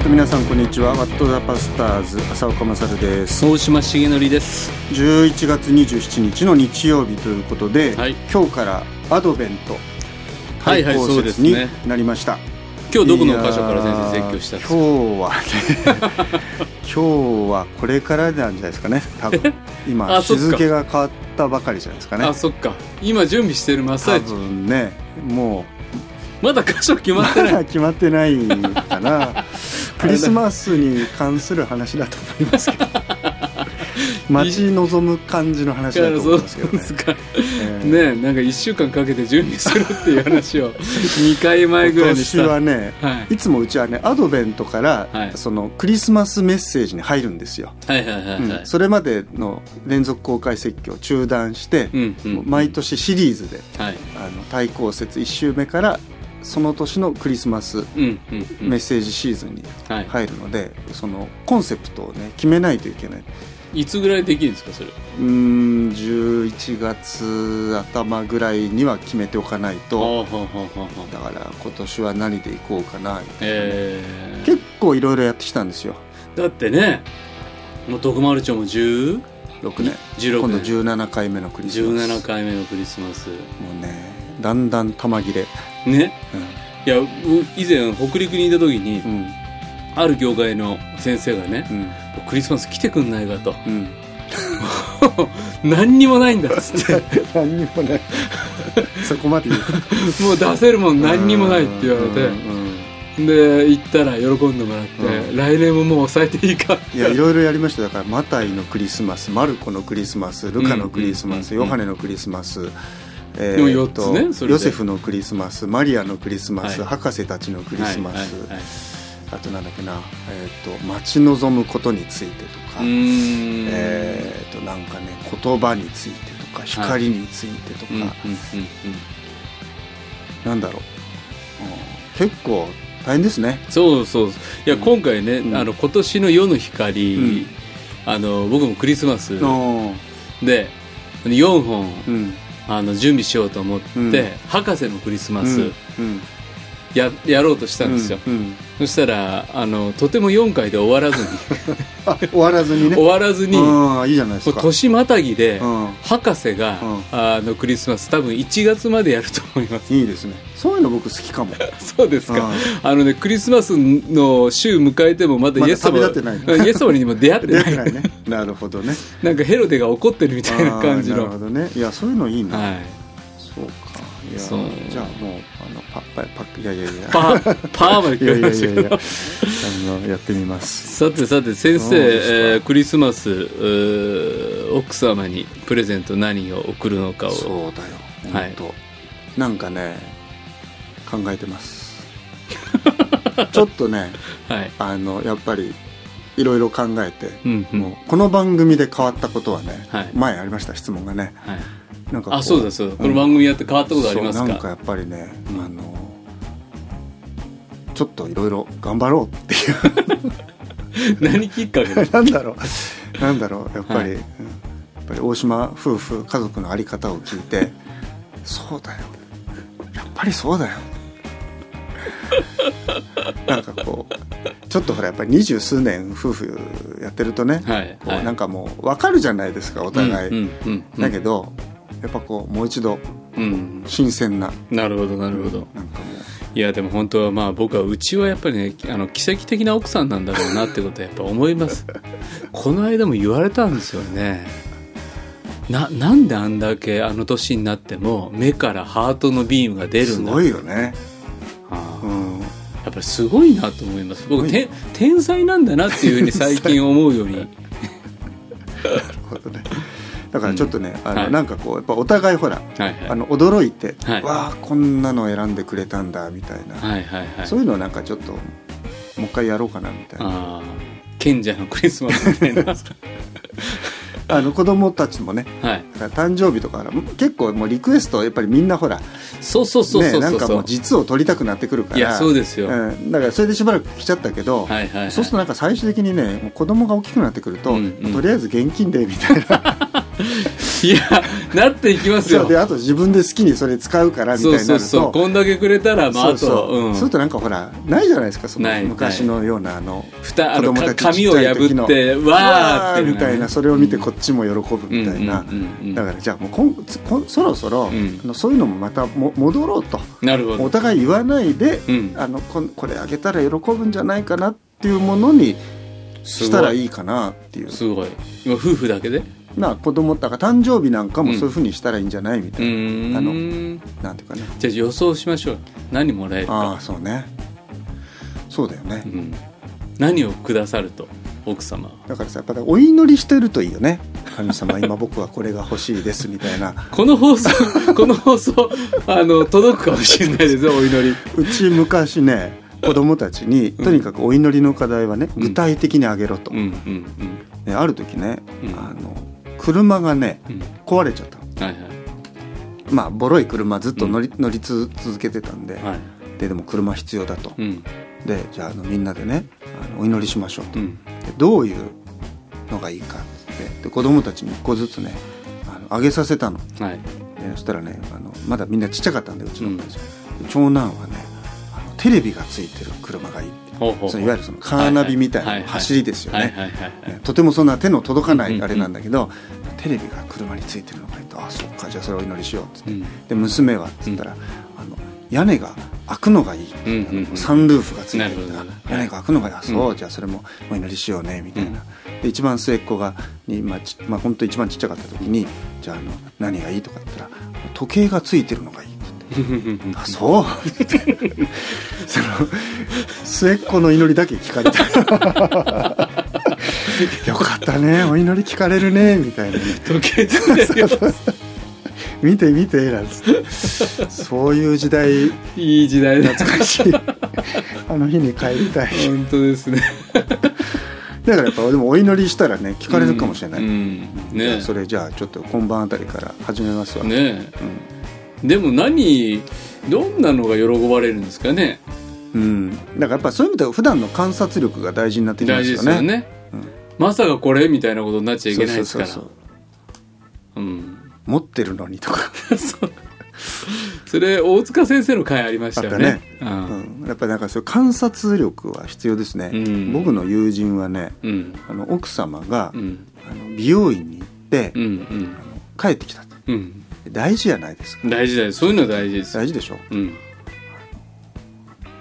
ー、と皆さんこんにちは。ワットザパスターズ浅岡勝です。大島重則です。11月27日の日曜日ということで、はい。今日からアドベントはいはい対抗そうです節にねなりました、今日どこの箇所から先生説教したんですか？今日はね 今日はこれからなんじゃないですかね。多分。今 日付が変わったばかりじゃないですかね。あそっか。今準備してる真っ多最中。分ねもまだ箇所決うまってない。決まってないかなクリスマスに関する話だと思いますけど。待ち望む感じの話だと思いますけどね。そうですかえなんか1週間かけて準備するっていう話を 2回前ぐらいにし今た年はねはい。いつもうちはねアドベントから、はい。そのクリスマスメッセージに入るんですよ、それまでの連続公開説教を中断して、うんうんもう毎年シリーズではい。あの対抗節1週目からその年のクリスマスうんうんうん。メッセージシーズンにはい、入るので、そのコンセプトをね決めないといけない。いつぐらいできるんですかそれ？うーん11月頭ぐらいには決めておかないと。だから今年は何でいこうかなみたいな。えー、結構いろいろやってきたんですよ。だってねもう徳丸町も10 6年？16今度年17回目のクリスマス。17回目のクリスマス。もうねだんだん玉切れ。ね。いやう以前北陸にいた時に、うん。ある業界の先生がねうん。クリスマス来てくんないかと。うん。何にもないんだっつって。何にもない。そこまで言うもう出せるもん何にもないって言われて。うん。うん。で行ったら喜んでもらって、うん。来年ももう抑えていいか。いやいろいろやりました。だからマタイのクリスマスマルコのクリスマスルカのクリスマス、うん。うん。ヨハネのクリスマス、えー四つねヨセフのクリスマスマリアのクリスマス、はい。博士たちのクリスマス、はいはい。はいあとなんだっけな、えー、と待ち望むことについてとか、うーん。えー、となんかね言葉についてとか光についてとか、うんうんうんなんだろう、うん。結構大変ですね。そうそういや、うん。今回ね、うん。あの今年の夜の光、うん。あの僕もクリスマスうんで4本うんあの準備しようと思って、うん。博士のクリスマス、うんややろうとしたんですよ、うんうん。そしたらあのとても4回で終わらずに。あ終わらずにね。終わらずに、うんいいじゃないですか。年またぎで、うん。博士が、うん。あのクリスマス多分1月までやると思います。いいですね。そういうの僕好きかも。そうですか、あのねクリスマスの週迎えてもまだイエス様、旅立ってないうんイエス様にも出会ってない。ね。なるほどね。なんかヘロデが怒ってるみたいな感じの。なるほどね。いやそういうのいいな、はい。そうか。いやそう。じゃあもうパッパパッいやいやいや。パーパーまでいやいや聞こえましたけど。いやいやあのやってみます。さてさて先生、えークリスマス奥様にプレゼント何を贈るのかを。そうだよ。はい。本当、なんかね考えてます。ちょっとねはい、あのやっぱりいろいろ考えて、うんうん。もうこの番組で変わったことはね、はい。前ありました質問がね。はい、なんかこあそうだそうだ、ん。この番組やって変わったことありますか？なんかやっぱりね、あのちょっといろいろ頑張ろうっていう。何きっかけで？なんだろう。なんだろう。やっぱり、はい。うん。やっぱり大島夫婦家族の在り方を聞いて そうだよ。やっぱりそうだよ。なんかこうちょっとほらやっぱり二十数年夫婦やってるとね、はい。はい。こうなんかもう分かるじゃないですかお互い、うんうんうんうん。だけどやっぱこうもう一度うん。新鮮ななるほどなるほど。なんかもいやでも本当はまあ僕はうちはやっぱりねあの奇跡的な奥さんなんだろうなってことはやっぱ思います。この間も言われたんですよね。ななんであんだけあの年になっても目からハートのビームが出うするんだ。ごいよね、ああ。うん、やっぱりすごいなと思います。僕て天才なんだなっていうふうに最近思うように。なるほどねだからちょっとね、あのはい。なんかこうやっぱお互いほらはいはい。あの驚いて、はい。わあこんなの選んでくれたんだみたいな、はいはいはい。そういうのをなんかちょっともう一回やろうかなみたいな。賢者のクリスマスみたいなは あの子供たちもね。い。だから誕生日とか結構もうリクエストやっぱりみんなほらそうそうそうそうそう。ねなんかもう実を取りたくなってくるから。いやそうですよ。うん、だからそれでしばらく来ちゃったけど、はいはい、はい、そうするとなんか最終的にねもう子供が大きくなってくると、うんうん。とりあえず現金でみたいな いやなっていきますよ。であと自分で好きにそれ使うからみたいになそうそうこんだけくれたらまああとそうするとなんかほらないじゃないですかその昔のようなあの子供たちか紙を破ってわーみたいなそれを見てこっちも喜ぶみたいな、だからじゃあもうこんつこんそろそろ、ん。あのそういうのもまたも戻ろうと。なるほど。お互い言わないで、うん。あのこんこれあげたら喜ぶんじゃないかなっていうものにしたらいいかなっていう。すごい。今夫婦だけで？な子供だから誕生日なんかもそういうふうにしたらいいんじゃないみたういな、ーん。あのなんていうかね。じゃあ予想しましょう。何もらえるあか。あそうね。そうだよね、うん。何をくださると奥様は。だからさやっぱりお祈りしてるといいよね。神様今僕はこれが欲しいですみたいな。この放送 この放送あの届くかもしれないですよお祈り。うち昔ね子供たちにとにかくお祈りの課題はねうん。具体的にあげろと、うんうん。ねある時ね、うん。あの車がねうん。うん壊れちゃった。のはいはい。まあボロい車ずっと乗り,、乗りつ続けてたんで,、はい。ででも車必要だと、うん。でじゃああのみんなでねあのお祈りしましょうと、うん。でどういうのがいいかって。で子供たちに1個ずつねあのあげさせたの。はい。でそしたらねあのまだみんなちっちゃかったんでうちの子たち、で長男はねテレビがついてる車がいい。そのいわゆるそのカーナビみたいな走りですよね。はいはいはいはい。ねとてもそんな手の届かなうんうん。いあれなんだけど、テレビが車についてるのがいいとあそっかじゃあそれをお祈りしようっつって、うん。で娘はっつったら、あの屋根が開くのがいい、サンルーフがついてるなるほどなるほど屋根が開くのがいい。あそう、うん。じゃあそれもお祈りしようねみたいな、で一番末っ子がにまあちまあ本当一番ちっちゃかった時にじゃああの何がいいとかって言ったら時計がついてるのがいいって。あそう？その末っ子の祈りだけ聞かれた。よかったね。お祈り聞かれるね。みたいな。ね時計見て見てなんつって。そういう時代いい時代だ。懐かしい。あの日に帰りたい。本当ですね。だからやっぱでもお祈りしたらね聞かれるかもしれない、うん。じゃあね。それじゃあちょっと今晩あたりから始めますわ、ねでも何どんなのが喜ばれるんですかね？うん、うん、だからやっぱそういう意味では普段の観察力が大事になってきま大事すよね。ですよね。うん。まさかこれみたいなことになっちゃいけないですから。そうそうん。持ってるのにとか、そう。それ大塚先生の回ありましたよね。ううん。ん、やっぱりなんかそういう観察力は必要ですね、うん。僕の友人はねうん。あの奥様が、うん。あの美容院に行って、うん帰ってきたと。うん大事じゃないですか。大事だよそういうのは大事です。大事でしょ？うん。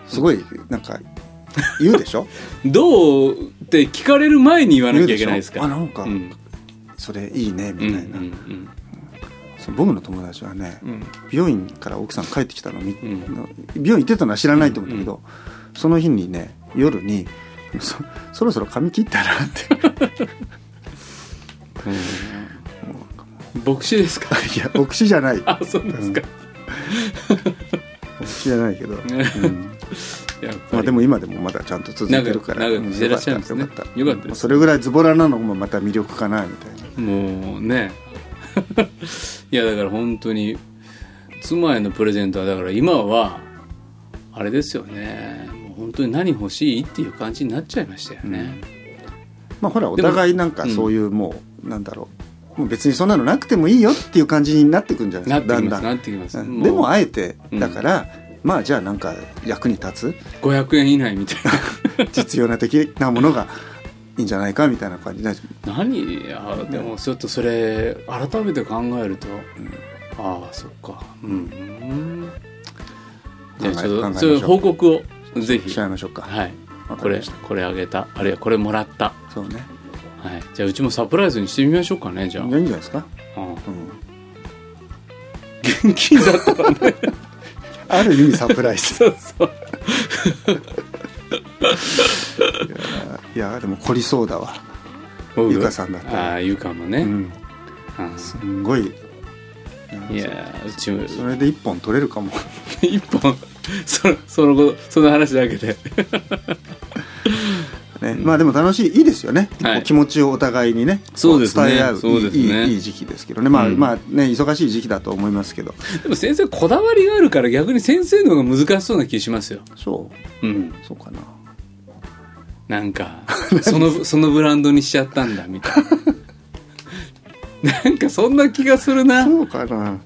すごいなんか言うでしょ？どうって聞かれる前に言わなきゃいけないですか。あなんか、うん。それいいねみうんたいな、そう僕の友達はね、うん。美容院から奥さん帰ってきたのに、ん。美容院行ってたのは知らないと思うんだけど、その日にね夜にそそろそろ髪切ったらって。うん牧師ですか？いや牧師じゃない。あそうですか。牧師じゃないけど、うん。まあ、でも今でもまだちゃんと続いてるから。長くしてらっしゃるんですね。よかったよかった。それぐらいズボラなのもまた魅力かなみたいな。もうね。いやだから本当に妻へのプレゼントはだから今はあれですよね。もう本当に何欲しいっていう感じになっちゃいましたよね、まあほらお互いなんかそういうもう、なんだろうもう別にそんなのなくてもいいよっていう感じになってくんじゃない？なですかだんだん。ってきます。うん。でもあえてうんだから、まあじゃあなんか役に立500円以内みたいつ 実用な的なものがいいんじゃないかみたいな感じでな何？いやでもちょっとそれ改めて考えると、ああそっか。うん、じゃあちょっとそういう報告をぜひ。しちゃいましょうかはいこれこれあげた。あるいはこれもらった。そうねはい、じゃあうちもサプライズにしてみましょうかねじゃあ、いいんじゃないですか、うん。うん、現金だったらね。ある意味サプライズ。そうそう。いやでも凝りそうだわ。僕？ゆかさんだったら。ああゆかもね、うん。うんすんごい。いやうちも。それで一本取れるかも。一本。そのそのその話だけでね、まあでも楽しいいいですよね、はい。気持ちをお互いにねそうですね。伝え合う。そうですね。いいいい時期ですけどね。まあ、うん。まあね忙しい時期だと思いますけど。でも先生こだわりがあるから逆に先生の方が難しそうな気しますよ。そう。うん。そうかな。なんかその そのブランドにしちゃったんだみたいな。なんかそんな気がするな。そうかな。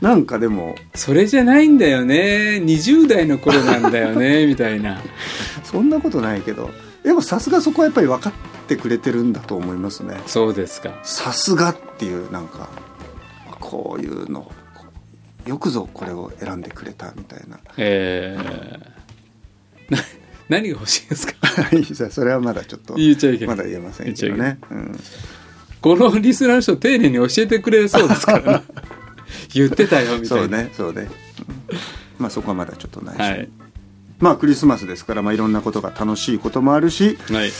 なんかでも。それじゃないんだよね。20代の頃なんだよねみたいな。そんなことないけどでもさすがそこはやっぱり分かってくれてるんだと思いますね。そうですか。さすがっていうなんかこういうのよくぞこれを選んでくれたみたいな。えー、な何が欲しいですか？それはまだちょっと言っちゃいけない。まだ言えませんけどね、うん、このリスナーの人丁寧に教えてくれそうですからね。言ってたよみたそいうなねそうね、うん。まあそこはまだちょっとないし、はいまあクリスマスですから、まあ、いろんなことが楽しいこともあるしはい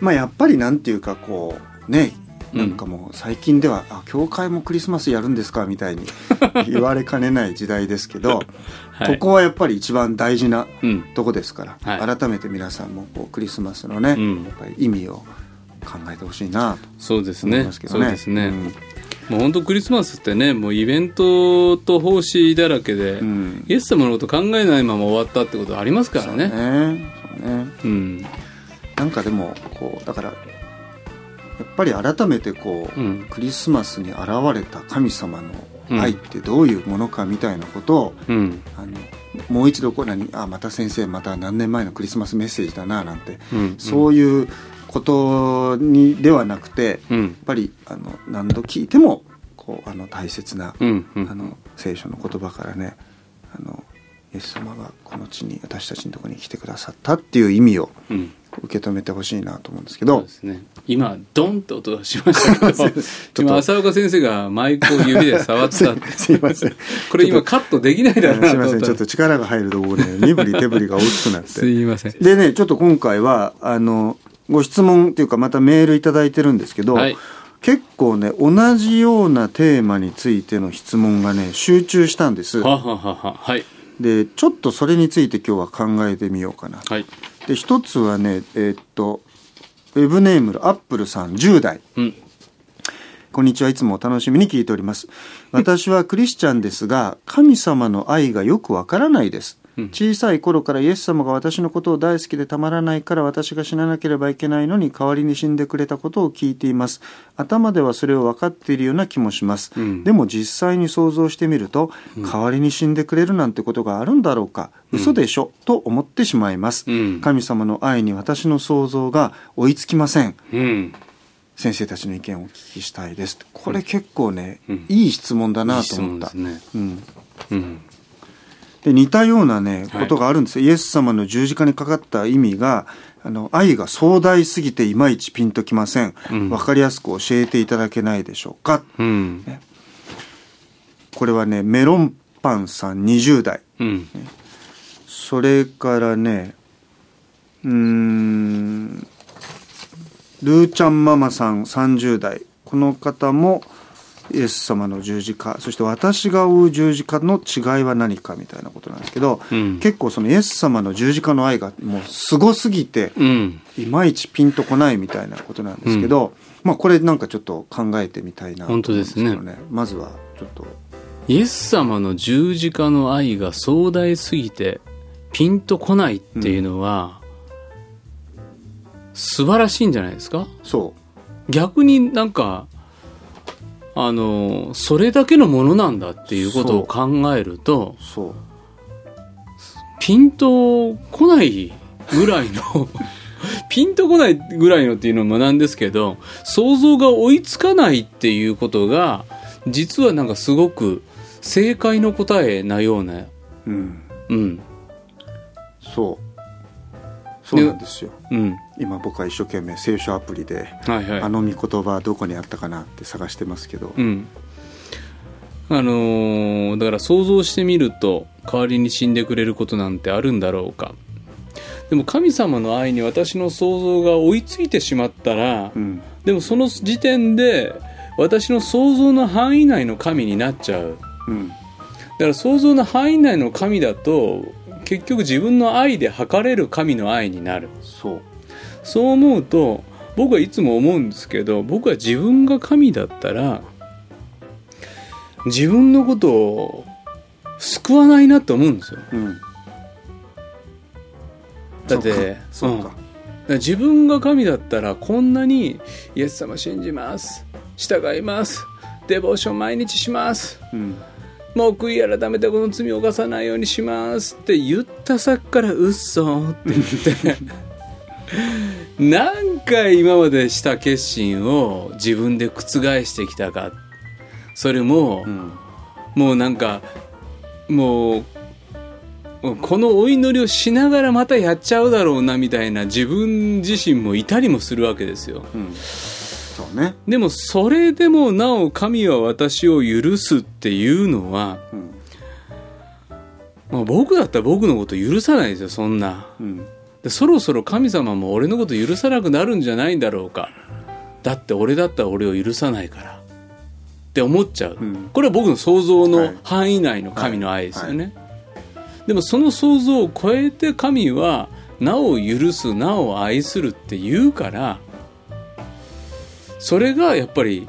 まあやっぱりなんていうかこうねうんなんかもう最近では「あ教会もクリスマスやるんですか?」みたいに言われかねない時代ですけど、はいここはやっぱり一番大事なうんとこですから、はい改めて皆さんもこうクリスマスのね、うんやっぱり意味を考えてほしいなそうですと思いねますけどね。そうですね、うんもう本当クリスマスってねもうイベントと奉仕だらけで、うん。イエス様のこと考えないまま終わったってことありますからそうね。ねそうん。なんかでもこうだからやっぱり改めてこう、うん。クリスマスに現れた神様の愛ってどういうものかみたいなことを、うん。あのもう一度こう何あまた先生また何年前のクリスマスメッセージだななんて、うん。そういうことにではなくて、うん。やっぱりあの何度聞いてもこうあの大切な、うんうん。あの聖書の言葉からねあのイエス様がこの地に私たちのところに来てくださったっていう意味をうん。受け止めてほしいなと思うんですけど。そうですね。今ドンって音がしましたけど と今浅岡先生がマイクを指で触ってた。すいません。これ今カットできないだろうなすいません。ちょっとと力が入るとこうね身振り手振りが大きくなっすていません。でねちょっと今回はあのご質問っていうかまたメールいただいてるんですけど、はい。結構ね同じようなテーマについての質問がね集中したんです。はははは。はい。でちょっとそれについて今日は考えてみようかな。はい。で一つはねえーっとウェブネームのアップルさん10代うん。こんにちは。いつもお楽しみに聞いております。私はクリスチャンですが神様の愛がよくわからないです。うん小さい頃からイエス様が私のことを大好きでたまらないから私が死ななければいけないのに代わりに死んでくれたことを聞いています。頭ではそれを分かっているような気もします、うん。でも実際に想像してみると、代わりに死んでくれるなんてことがあるんだろうか？嘘でしょ、と思ってしまいます、うん。神様の愛に私の想像が追いつきません。うん。先生たちの意見をお聞きしたいです。これ結構ね、うん。いい質問だいないと思った。質問ですね。うん、うんで似たようなねはい。ことがあるんですよ、イエス様の十字架にかかった意味があの愛が壮大すぎていまいちピンときません、うん。わかりやすく教えていただけないでしょうか。うん。これはねメロンパンさん20代。うん。それからねうーんルーちゃんママさん30代。この方もイエス様の十字架そして私が追う十字架の違いは何かみたいなことなんですけど、うん。結構そのイエス様の十字架の愛がもうすごすぎてうん。いまいちピンとこないみたいなことなんですけど、まあこれなんかちょっと考えてみたいなと思うんですね。まずはちょっと。イエス様の十字架の愛が壮大すぎてピンとこないっていうのは、素晴らしいんじゃないですか？そ逆になんかあのそれだけのものなんだっていうことを考えるとピンとこないぐらいのピンとこないぐらいのっていうのもなんですけど想像が追いつかないっていうことが実はなんかすごく正解の答えなようなうん。うん。そうそうなんですよ。うん。今僕は一生懸命聖書アプリで、はいはい。あの御言葉どこにあったかなって探してますけど、うん。あのーだから想像してみると代わりに死んでくれることなんてあるんだろうか。でも神様の愛に私の想像が追いついてしまったら、うん。でもその時点で私の想像の範囲内の神になっちゃう。うん。だから想像の範囲内の神だと結局自分の愛で測れる神の愛になる。そう。そう思うと僕はいつも思うんですけど僕は自分が神だったら自分のことを救わないなと思うんですよ。うん。だってそうか。そうん。自分が神だったらこんなに「イエス様信じます」従いますデボーション毎日しますうんもう悔い改めてこの罪を犯さないようにしますって言った先からうっそって言って。何回今までした決心を自分で覆してきたか。それも、うん。もうなんかもうこのお祈りをしながらまたやっちゃうだろうなみたいな自分自身もいたりもするわけですよ。うんね。でもそれでもなお神は私を許すっていうのは、うん。まあ、僕だったら僕のこと許さないですよそんな。うん。でそろそろ神様も俺のこと許さなくなるんじゃないんだろうか。だって俺だったら俺を許さないから。って思っちゃう、うん。これは僕の想像のはい。範囲内の神の愛ですよね、でもその想像を超えて神はなお許すなお愛するって言うからそれがやっぱり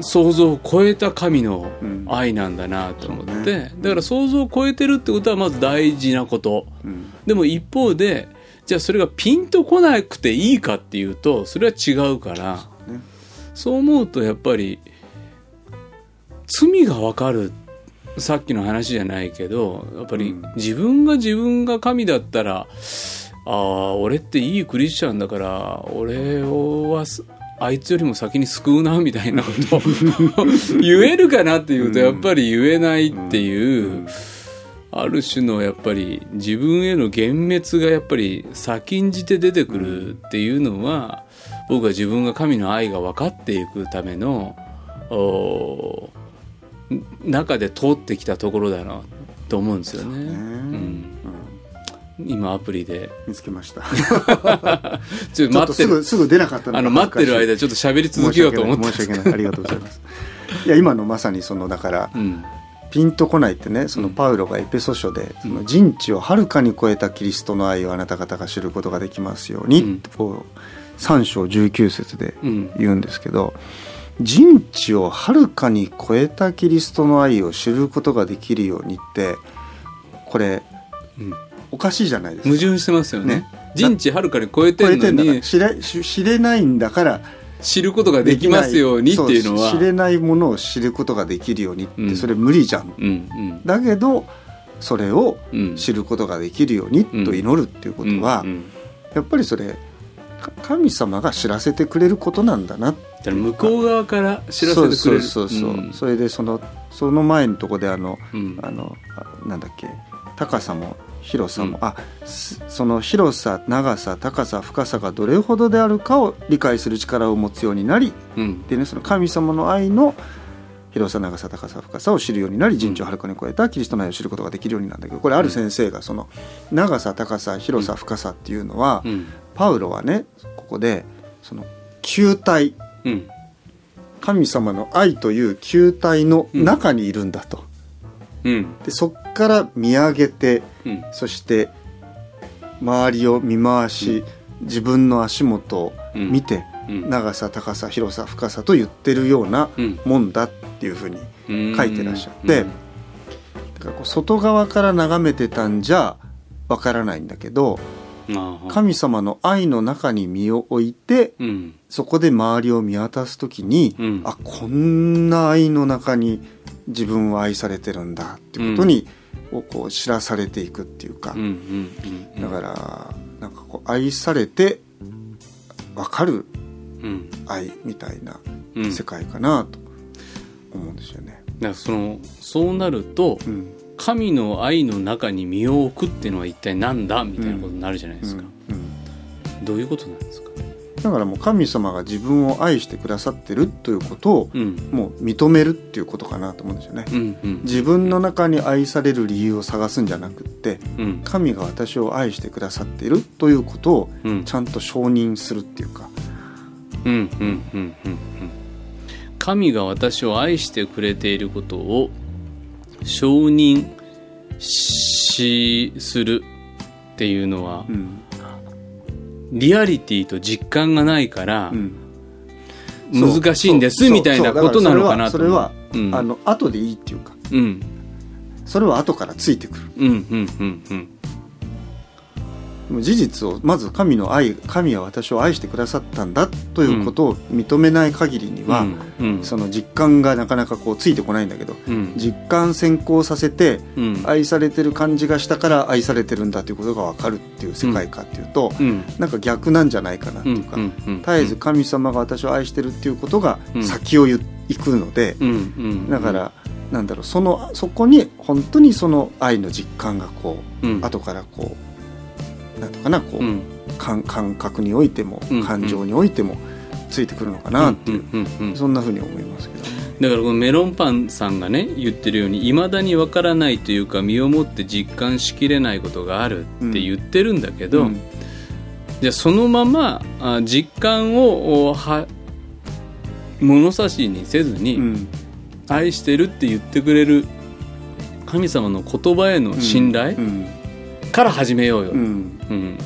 想像を超えた神のうん。愛なんだなと思って、そうね。だから想像を超えてるってことはまず大事なこと。うん。でも一方でじゃあそれがピンとこなくていいかっていうとそれは違うからね。そう思うとやっぱり罪がわかるさっきの話じゃないけどやっぱりうん。自分が自分が神だったらああ俺っていいクリスチャンだから俺はすあいつよりも先に救うなみたいなことを 言えるかなっていうとうんやっぱり言えないっていう。うんある種のやっぱり自分への幻滅がやっぱり先んじて出てくるっていうのは、僕は自分が神の愛が分かっていくための中で通ってきたところだなと思うんですよね。ねうん、うん今アプリで。見つけました。ちょっと待って。るとすぐすぐ出なかったのがあの待ってる間ちょっと喋り続けようと思って。申し訳ないありがとうございます。いや今のまさにそのだからうん。ピンとこないってねそのうん。パウロがエペソ書で、その人知をはるかに超えたキリストの愛をあなた方が知ることができますように、うん。こう3章19節でうん。言うんですけど人知をはるかに超えたキリストの愛を知ることができるようにってこれうんおかしいじゃないですか。矛盾してますよね。ね。人知はるかに超えてるのに知れ知知れないんだから。知ることができますようにっていうのは。そ知れないものを知ることができるようにって、うん。それ無理じゃん。うんうん。だけどそれをうん。知ることができるようにと祈るっていうことは、やっぱりそれか神様が知らせてくれることなんだなだから向こう側から知らせてくれる。そうそうそうそう、ん。それでそのその前のとこであのうん。あのあなんだっけ高さも広さも、うんあすその広さ長さ高さ深さがどれほどであるかを理解する力を持つようになりうん。でねその神様の愛の広さ長さ高さ深さを知るようになり人知をはるかに超えたキリストの愛を知ることができるようになるんだけどこれある先生がその長さ高さ広さ深さっていうのは、うん。パウロはねここでその球体うん。神様の愛という球体の中にいるんだと、うん。でそっから見上げてうん。そして周りを見回し、自分の足元を見て、うん。長さ高さ広さ深さと言ってるようなうん。もんだっていうふうにうん。書いてらっしゃってだからこう外側から眺めてたんじゃわからないんだけど神様の愛の中に身を置いてうん。そこで周りを見渡す時に、うん。あこんな愛の中に自分は愛されてるんだっていうことに、をこう知らされていくっていうか、だからなんかこう愛されて分かるうん。愛みたいなうん。世界かなと思うんですよね。だからそのそうなるとうん。神の愛の中に身を置くっていうのは一体なんだみたいなことになるじゃないですか、うんうん。どういうことなんですか？だからもう神様が自分を愛してくださってるということをうん。もう認めるっていうことかなと思うんですよね。うんうん。自分の中に愛される理由を探すんじゃなくってうん。神が私を愛してくださっているということをうん。ちゃんと承認するっていうか、うんうんうんうんうん。神が私を愛してくれていることを承認しするっていうのはうんリアリティと実感がないからうん。難しいんですみたいなことなのかなとそれはそれは、うん。あの後でいいっていうか。うん。それは後からついてくる。うんうんうんうんでも事実をまず神の愛神は私を愛してくださったんだということを認めない限りには、うんうん。その実感がなかなかこうついてこないんだけどうん。実感先行させてうん。愛されてる感じがしたから愛されてるんだということが分かるっていう世界観っていうと、うん。なんか逆なんじゃないかなっていうか、絶えず神様が私を愛してるっていうことがうん先を行くので、だからなんだろうそのそこに本当にその愛の実感がこううん。後からこうなんていうかなこう、うん。感感覚においてもうん感情においてもついてくるのかなっていう、そんなふうに思いますけど。ね。だからこのメロンパンさんがね言ってるようにいまだにわからないというか身をもって実感しきれないことがあるって言ってるんだけど、うん。じゃあそのままあ実感をおは物差しにせずに、うん。愛してるって言ってくれる神様の言葉への信頼うん。から始めようよ、うんうん。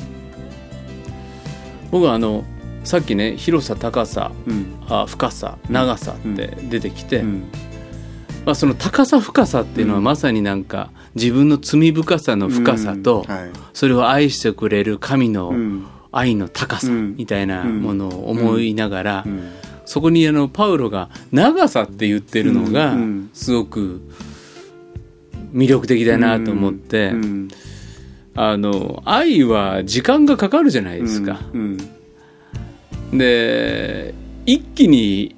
僕はあのさっきね広さ高さうん。あ深さ長さって出てきて、うん。まあ、その高さ深さっていうのはうん。まさになんか自分の罪深さの深さとそれを愛してくれる神のうん。愛の高さうん。みたいなものを思いながらうん。そこにあのパウロが長さって言ってるのがうん。うん。すごく魅力的だなと思ってうんあの愛は時間がかかるじゃないですか。うんで一気に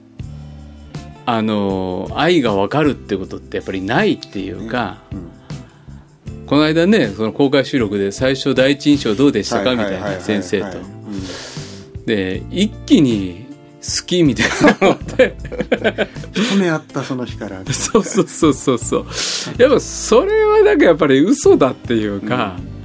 あの愛が分かるってことってやっぱりないっていうか、うんこの間ねその公開収録で最初第一印象どうでしたか？みたいな先生と。で一気に好きみたいなのって。一目あったその日から。そうそうそうそうそう。やっぱそれはなんかやっぱり嘘だっていうか、ね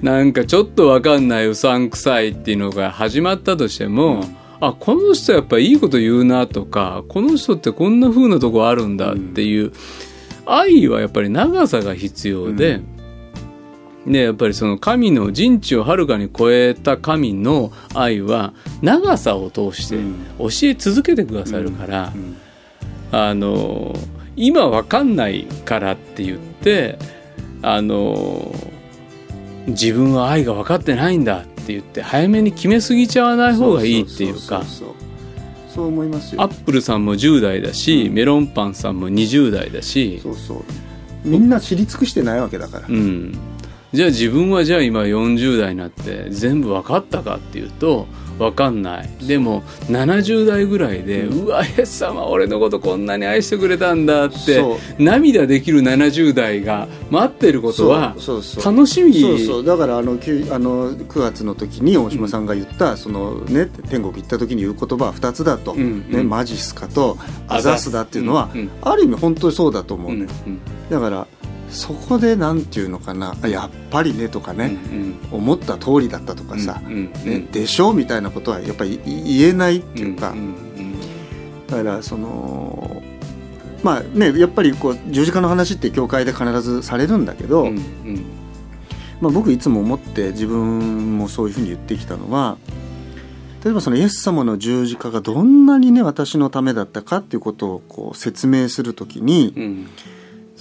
なんかちょっとわかんないうさんくさいっていうのが始まったとしても、あこの人やっぱいいこと言うなとかこの人ってこんな風なとこあるんだっていう、愛はやっぱり長さが必要で、でやっぱりその神の人知をはるかに超えた神の愛は長さを通してうん。教え続けてくださるから、うん。あの今わかんないからって言ってあの自分は愛が分かってないんだって言って早めに決めすぎちゃわない方がいいっていうかそう思いますよアップルさんも10代だし、うんメロンパンさんも20代だしそうそうみんな知り尽くしてないわけだからうん、じゃあ自分はじゃあ今40代になって全部分かったかっていうと分かんない。でも70代ぐらいで、うわイエス様俺のことこんなに愛してくれたんだって涙できる70代が待ってることは楽しみ。そうそう。だからあのあの9月の時に大島さんが言った、そのね天国行った時に言う言葉は2つだと、うんねうん。マジスカとアザスだっていうのは、うんうん。ある意味本当にそうだと思ううんね、だからそこでなんていうのかなあやっぱりねとかうんね、思った通りだったとかさ、うんうんね、でしょみたいなことはやっぱり言えないっていうか、んんだからそのまあねやっぱりこう十字架の話って教会で必ずされるんだけど、うんうん。まあ、僕いつも思って自分もそういうふうに言ってきたのは例えばそのイエス様の十字架がどんなにね私のためだったかっていうことをこう説明するときに、うん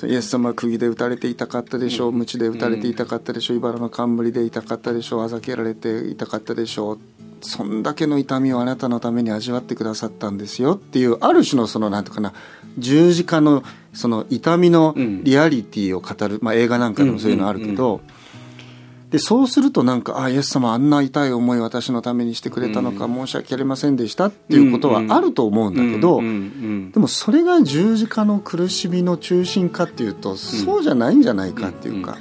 イエス様は釘で打たれていたかったでしょう。鞭で打たれていたかったでしょう。茨の冠で痛かったでしょう。あざけられていたかったでしょう。そんだけの痛みをあなたのために味わってくださったんですよっていうある種のそのなんていうかな十字架のその痛みのリアリティを語る、まあ、映画なんかでもそういうのあるけど、でそうするとなんかあイエス様あんな痛い思い私のためにしてくれたのか、申し訳ありませんでしたっていうことはあると思うんだけど、でもそれが十字架の苦しみの中心かっていうと、そうじゃないんじゃないかっていうか、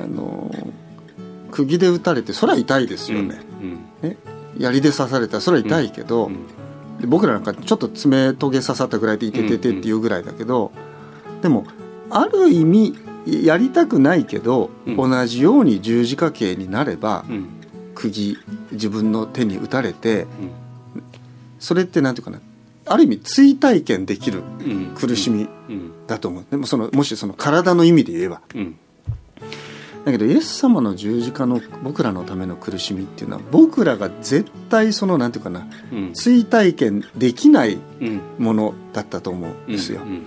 あの釘で打たれてそれは痛いですよね,、ね。槍で刺されたらそれは痛いけど、で僕らなんかちょっと爪トゲ刺さったぐらいで「いててて」っていうぐらいだけど、でもある意味やりたくないけど、うん。同じように十字架形になれば、うん。釘自分の手に打たれてうん。それってなんていうかなある意味追体験できるうん。苦しみうん。だと思う。でもそのもしその体の意味で言えば。うん。だけどイエス様の十字架の僕らのための苦しみっていうのは僕らが絶対そのなんていうかなうん。追体験できないうん。ものだったと思うんですよ、うん。うん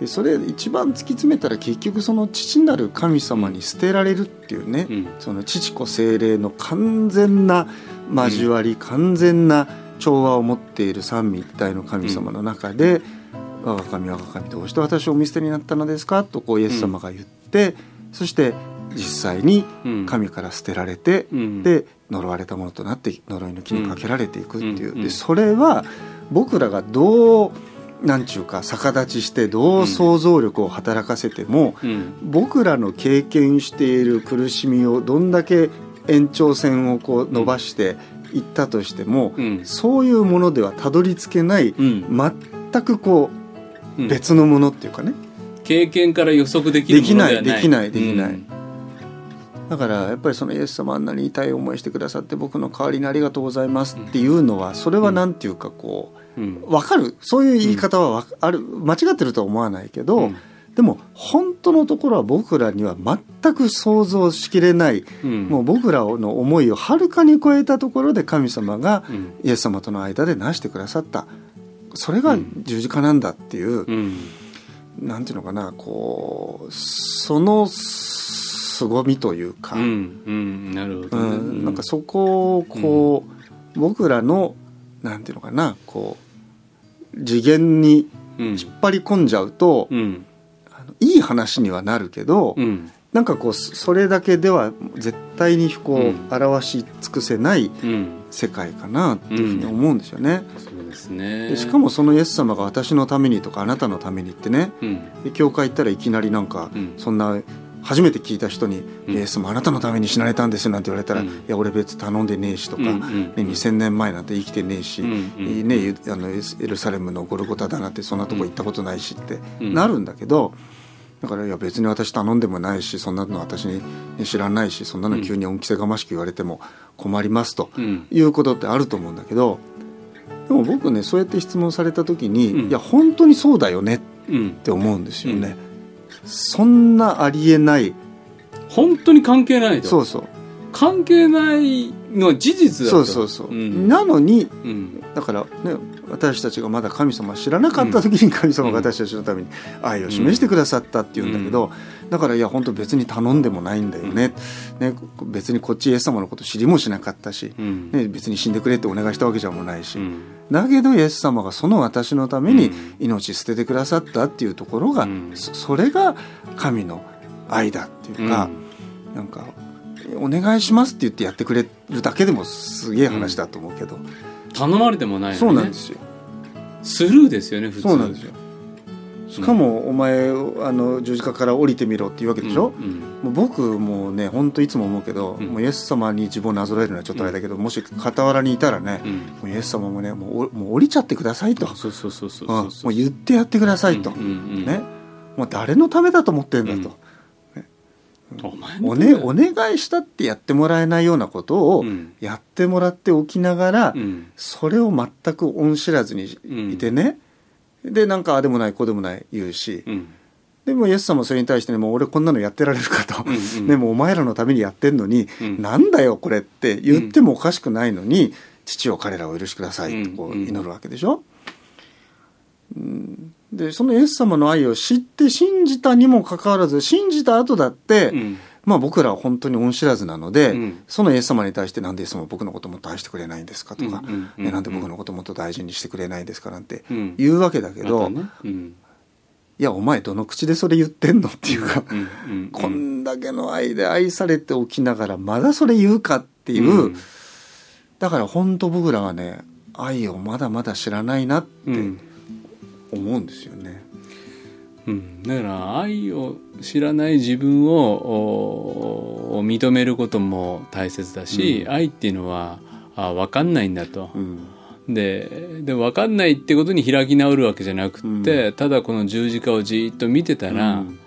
でそれ一番突き詰めたら結局その父なる神様に捨てられるっていうね、うん。その父子精霊の完全な交わり、完全な調和を持っている三位一体の神様の中で「我が神我が神どうして私をお見捨てになったのですか?」とこうイエス様が言って、そして実際にうん。神から捨てられて、うん。で呪われたものとなって呪いの木にかけられていくっていう、うん。でそれは僕らがどうなんちゅうか逆立ちしてどう想像力を働かせても、うん。僕らの経験している苦しみをどんだけ延長線をこう伸ばしていったとしても、うん。そういうものではたどり着けない、うん。全くこううん。別のものっていうかね、経験から予測できるものではない。できないできないできない。うんだからやっぱりそのイエス様あんなに痛い思いしてくださって僕の代わりにありがとうございますっていうのはそれはなんていうかこううん。分かるそういう言い方はある間違ってるとは思わないけど、うんでも本当のところは僕らには全く想像しきれない、うん。もう僕らの思いをはるかに超えたところで神様がうん。イエス様との間で成してくださった。それが十字架なんだっていう、うん。なんていうのかなこうその凄みというか、うんうんなるほど。うねん、なんかそこをこう、僕らのなんていうのかなこう次元にうん。引っ張り込んじゃうと、うん。あのいい話にはなるけど、うん。なんかこうそそれだけでは絶対にこう、うん表し尽くせないうん。世界かなっていうふうに思うんですよね。そうですね。でしかもそのイエス様が私のためにとかあなたのためにってね。うん。で教会行ったらいきなりなんか、うん。そんな初めて聞いた人に「うんイエス様あなたのために死なれたんですよ」なんて言われたら「うんいや俺別に頼んでねえし」とか、うんうんね、2,000年前なんて生きてねえし、うんうんね、ゆあのエルサレムのゴルゴタだなんてそんなとこ行ったことないしってうん。なるんだけど、だからいや別に私頼んでもないしそんなの私に知らないしそんなの急に恩着せがましく言われても困りますとうん。いうことってあると思うんだけどでも僕ねそうやって質問された時に、うん。いや本当にそうだよねっうんて思うんですよね。そんなありえない。本当に関係ないと。そうそう。関係ないのは事実だと。そうそうそう、ん。なのにうん。だからね私たちがまだ神様を知らなかった時に神様が私たちのために愛を示してくださったっていうんだけど、だからいや本当別に頼んでもないんだよね,、ね別にこっちイエス様のこと知りもしなかったし、うん。ね、別に死んでくれってお願いしたわけじゃもないし、うんだけどイエス様がその私のためにうん。命捨ててくださったっていうところが、うん。そそれが神の愛だっていうか、なんかお願いしますって言ってやってくれるだけでもすげえ話だと思うけど、頼まれてもないのね。そうなんですよ。スルーですよね普通。そうなんですよしかも、お前あの十字架から降りてみろっていうわけでしょ、うんもう僕もうね本当いつも思うけど、うん。もうイエス様に自分をなぞらえるのはちょっとあれだけど、もし傍らにいたらね、うん。もうイエス様もねもうおもう降りちゃってくださいと、もう言ってやってくださいと、うんうんうん。ね。もう誰のためだと思ってんだと、おね、お願いしたってやってもらえないようなことをうん。やってもらっておきながら、うん。それを全く恩知らずにいてね、でなんかああでもないこうでもない言うし、うん。でもイエス様はそれに対してねもう俺こんなのやってられるかと、うんうん。でもお前らのためにやってんのに、うん。なんだよこれって言ってもおかしくないのに、父を彼らをお許しくださいとこううん。祈るわけでしょ、うん。でそのイエス様の愛を知って信じたにもかかわらず信じた後だって、うんまあ僕らは本当に恩知らずなので、うん。そのイエス様に対してなんでイエス様は僕のこともっと愛してくれないんですかとか、なんで僕のこともっと大事にしてくれないんですかなんてうん。言うわけだけど、またね。うん。いやお前どの口でそれ言ってんのっていうか、こんだけの愛で愛されておきながらまだそれ言うかっていう、うん。だから本当僕らはね愛をまだまだ知らないなってうん。思うんですよね。うん、だから愛を知らない自分をお認めることも大切だし、うん。愛っていうのはあ分かんないんだと。う、ん。でで分かんないってことに開き直るわけじゃなくって、うただこの十字架をじーっと見てたら、うん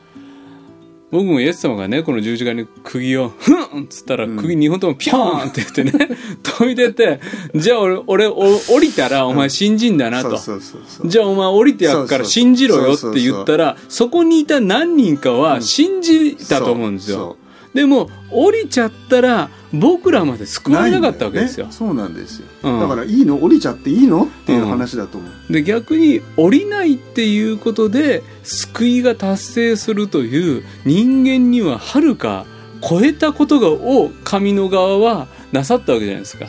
僕もイエス様がねこの十字架に釘を「ふん!」っつったらうん釘2本ともピョーンって言ってね 研いでて「じゃあ俺俺お降りたらお前信じんだな」と。じゃあお前降りてやっから信じろよって言ったら、そこにいた何人かは信じたと思うんですそよ。でも降りちゃったら僕らまで救われなかったわけですよ、ね、そうなんですよ、うん。だからいいの降りちゃっていいのっていう話だと思う、で逆に降りないっていうことで救いが達成するという人間にははるか超えたことがを神の側はなさったわけじゃないですか。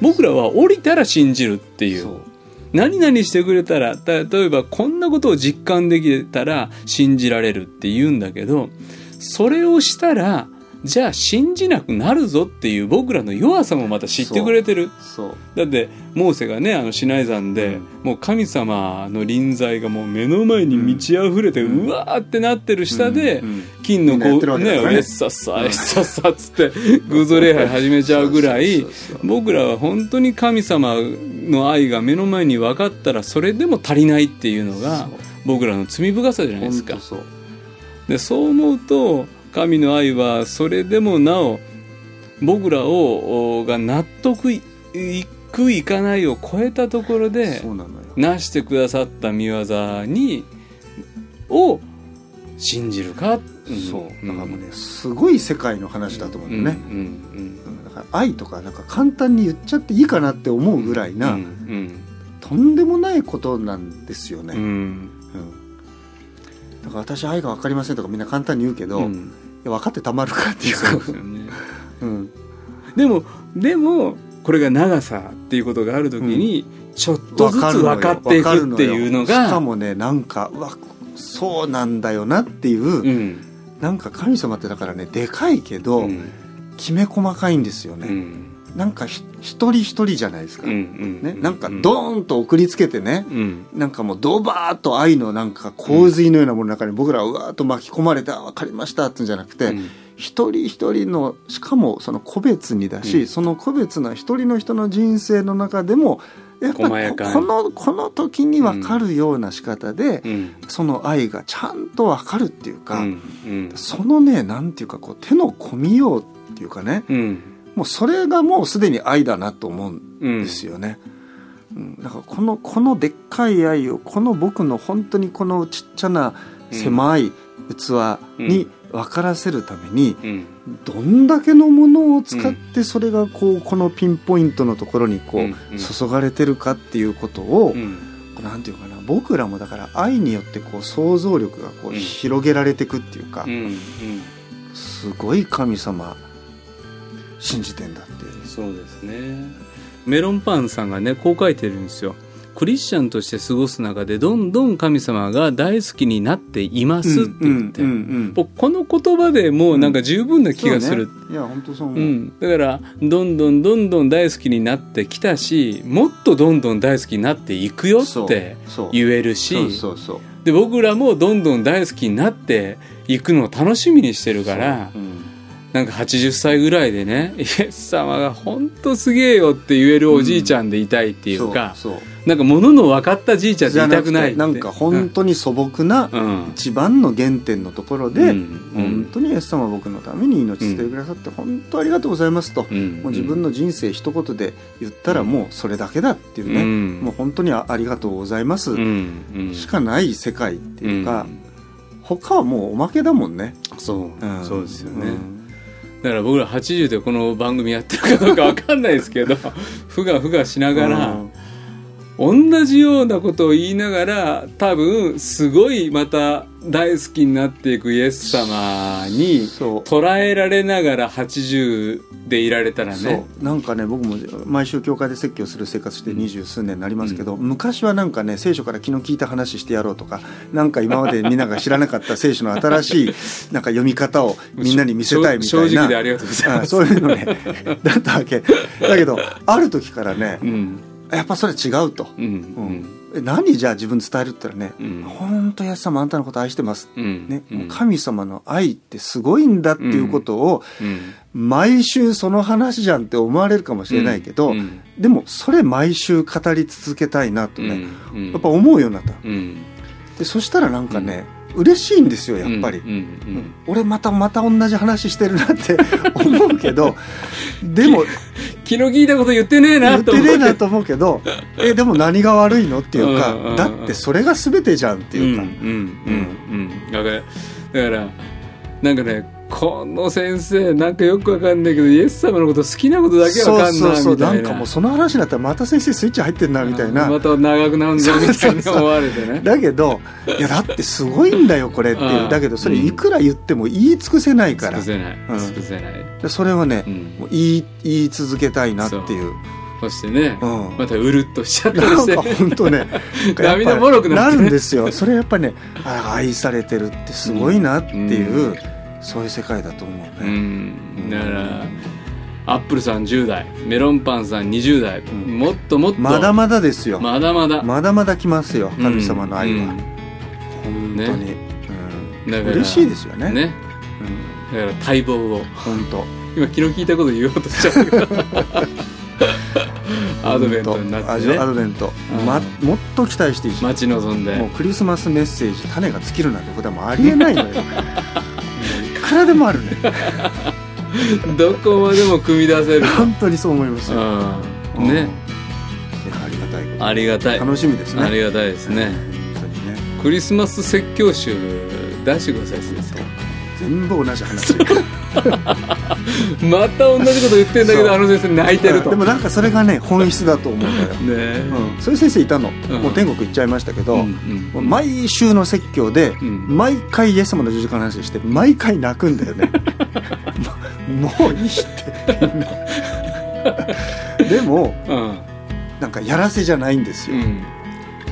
僕らは降りたら信じるっていう。何々してくれたらた例えばこんなことを実感できたら信じられるって言うんだけどそれをしたらじゃあ信じなくなるぞっていう僕らの弱さもまた知ってくれてる。そう。だってモーセがねあのシナイ山で、うん。もう神様の臨在がもう目の前に満ち溢れて、ううんわーってなってる下で、うんうん。金のこうね。ねえっさっさえっさっさっつって偶像礼拝始めちゃうぐらい僕らは本当に神様の愛が目の前に分かったらそれでも足りないっていうのが僕らの罪深さじゃないですか。そう。でそう思うと神の愛はそれでもなお僕らをおが納得いいくいかないを超えたところでなしてくださった見業にを信じるか、んそう。だからもうねすごい世界の話だと思ううんんだよね、うんうん。だから愛とかなんか簡単に言っちゃっていいかなって思うぐらいな、うんとんでもないことなんですよね、だから私愛が分かりませんとかみんな簡単に言うけど、いうんや分かってたまるかっていう。そうですよね。うん、でもでもこれが長さっていうことがある時に、ちょっとずつ分かっていくっていうの分かるよ。しかがもねなんかうわそうなんだよなっていう、うん。なんか神様ってだからねでかいけど、うん。きめ細かいんですよね、うんなんかひ一人一人じゃないですか、ね、なんかドーンと送りつけてね、うん。なんかもうドバーッと愛のなんか洪水のようなものの中に僕らはうわーっと巻き込まれてあ分かりましたってんじゃなくて、うん。一人一人のしかもその個別にだし、うん。その個別な一人の人の人生の中でもやっぱこのこの時に分かるような仕方で、うんその愛がちゃんと分かるっていうか、うんうんそのねなんていうかこう手の込みようっていうかねうんもうそれがもうすでに愛だなと思うんうんですよね。うん、だからこのこのでっかい愛をこの僕の本当にこのちっちゃな狭い器に分からせるために、うん。どんだけのものを使ってそれがこうこのピンポイントのところにこう注がれてるかっていうことを、うん。なんていうかな僕らもだから愛によってこう想像力がこううん。広げられていくっていうか、うん。すごい神様信じてんだっていう。うんそうですね。メロンパンさんがねこう書いてるんですよ。クリスチャンとして過ごす中でどんどん神様が大好きになっていますって言って、うんうんうん僕この言葉でもうなんか十分な気がする、そうね。いや本当そう思う、うん、だからどんどんどんどん大好きになってきたしもっとどんどん大好きになっていくよって言えるしそうそうそう。で僕らもどんどん大好きになっていくのを楽しみにしてるからうんなんか80歳ぐらいでねイエス様が本当すげえよって言えるおじいちゃんでいたいっていうか、そうそう。なんか物の分かったじいちゃんでいたくないなんか本当に素朴なうん。一番の原点のところで、うん。本当にイエス様は僕のために命捨ててくださって本当ありがとうございますと、うん。もう自分の人生一言で言ったらもうそれだけだっていうね、うん。もう本当にあありがとうございます、しかない世界っていうか、うん。他はもうおまけだもんね、そう、ん。そうですよね、うんだから僕ら80でこの番組やってるかどうか分かんないですけどふがふがしながら、同じようなことを言いながら多分すごいまた大好きになっていくイエス様に捉えられながら80でいられたらそねう。なんかね僕も毎週教会で説教する生活して二十数年になりますけど、昔はなんかね聖書から昨日聞いた話してやろうとかなんか今までみんなが知らなかった聖書の新しい なんか読み方をみんなに見せたいみたいな。そういうのね だったわけ。だけどある時からねうんやっぱそれ違うと、うんうん。え何じゃあ自分伝えるって言ったらねうん「本当イエス様あんたのこと愛してます」うん。ね、神様の愛ってすごいんだっていうことを、うん。毎週その話じゃんって思われるかもしれないけど、うん。でもそれ毎週語り続けたいなとね、うん。やっぱ思うようになった。うん。でそしたらなんかね、嬉しいんですよやっぱり、俺またまた同じ話してるなって思うけど でも 気の利いたこと言ってねえ言ってなと思ねえなと思うけど えでも何が悪いのっていうか、うんうんうんだってそれが全てじゃんっていうか、うんうんうんうん。だからだからなんかねこの先生なんかよくわかんないけどイエス様のこと好きなことだけわかんないみたいな。そうそうそう。なんかもうその話になったらまた先生スイッチ入ってんなみたいな。また長くなるんだみたいに思われてね。だけどいやだってすごいんだよこれって。いううん。だけどそれいくら言っても言い尽くせないから。尽くせない。うん。尽くせない、でそれはね、うん。もう言い言い続けたいなっていう。そしてね、うん。またうるっとしちゃったりして。なんか本当ね 涙もろくなるんですよ。それやっぱりねあ愛されてるってすごいなっていう、うんそういう世界だと思ううね、ん。だからアップルさん10代メロンパンさん20代、ん。もっともっとまだまだですよ、まだまだ。まだまだ来ますよ神様の愛は、うん。本当に、うん。嬉しいですよね。ね。うん、だから待望を。本当。今昨日聞いたこと言おうとしちゃった アドベントになってね。アドベント、うん。ま、もっと期待していいし。待ち望んで。もうクリスマスメッセージ種が尽きるなんてことはもうありえないのよ もういくらでもあるね。どこまでも組み出せる。本当にそう思いますよ、うん。ね。ありがたいこと。ありがたい。楽しみですね。ありがたいですね。ね。クリスマス説教集出してください先生。全部同じ話 また同じこと言ってんだけどあの先生泣いてると。でもなんかそれがね本質だと思うんだよ、ねうん、そういう先生いたの、うん。もう天国行っちゃいましたけど、うんもう毎週の説教で、うん。毎回イエス様の十字架の話して毎回泣くんだよね。も もういいって。みんなでもうん。なんかやらせじゃないんですよ、うん。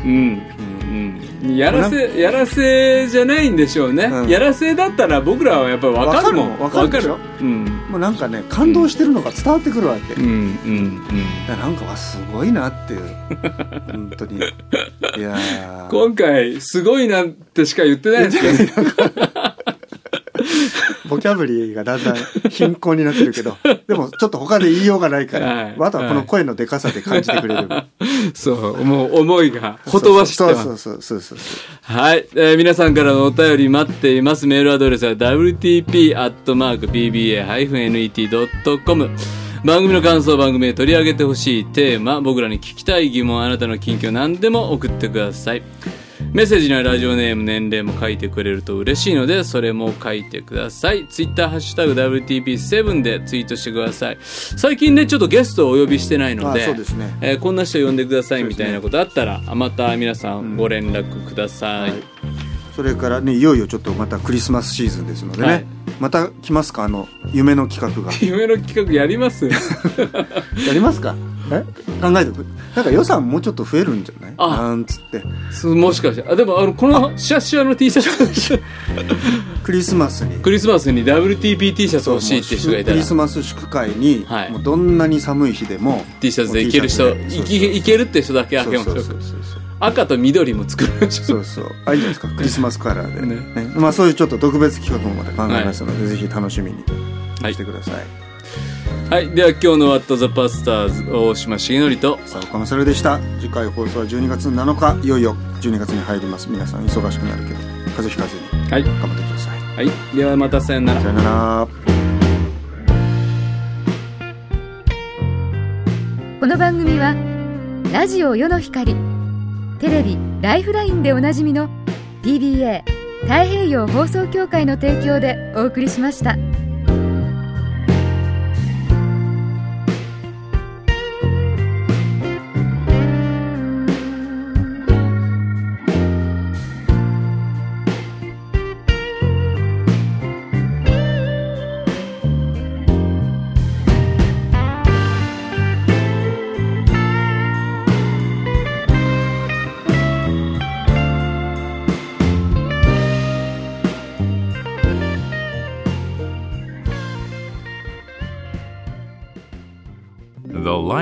うんうん。うんやらせやらせじゃないんでしょうね、うん。やらせだったら僕らはやっぱり分かるもん。わかるでしょ？わうん。もうなんかね感動してるのが伝わってくるわけ、うん。うん。いやなんかわすごいなっていう。本当に。いやー。今回すごいなってしか言ってないですけど ボキャブリーがだんだん貧困になってるけど。でもちょっと他で言いようがないから、はい。あとはこの声のでかさで感じてくれれば そうもう思いがほとばしってますそうそうそうそうはい、えー皆さんからのお便り待っています。メールアドレスは wtp.bba-net.com 番組の感想、番組で取り上げてほしいテーマ、僕らに聞きたい疑問、あなたの近況何でも送ってください。メッセージにはラジオネーム、年齢も書いてくれると嬉しいので、それも書いてください。ツイッターハッシュタグ WTP7 でツイートしてください。最近ね、ちょっとゲストをお呼びしてないので、あそうですね。えーこんな人呼んでくださいみたいなことあったら、また皆さん。ご連絡ください。はい。それからねいよいよちょっとまたクリスマスシーズンですのでね、はい。また来ますか？あの夢の企画が。夢の企画やります？やりますか？え？考えてく。なんか予算もうちょっと増えるんじゃない？あ。なんつって。すもしかして。あでもあのこのシャッシュアの T シャツ。クリスマスに。クリスマスに WTP T シャツ欲しいって人がいたら。クリスマス祝会に、はい。もうどんなに寒い日でも T シャツでいける人いけいけるって人だけあそうげましょう。そうそうそう赤と緑も作りましょ。そううそう。あいいんじゃないですか。クリスマスカラーで、ね。ね。まあ、そういうちょっと特別企画もまた考えますので、ぜひ楽しみにはいしてください、はいでは今日の「What the Pastors」大島重則とさあ岡勝でした。次回放送は12月7日いよいよ12月に入ります。皆さん忙しくなるけど風邪ひかずにはい、頑張ってください。はい、ではまたさよなら。さよなら。この番組はラジオ世の光テレビ「ライフライン」でおなじみの PBA 太平洋放送協会の提供でお送りしました。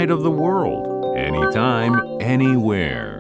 Light of the world, anytime, anywhere.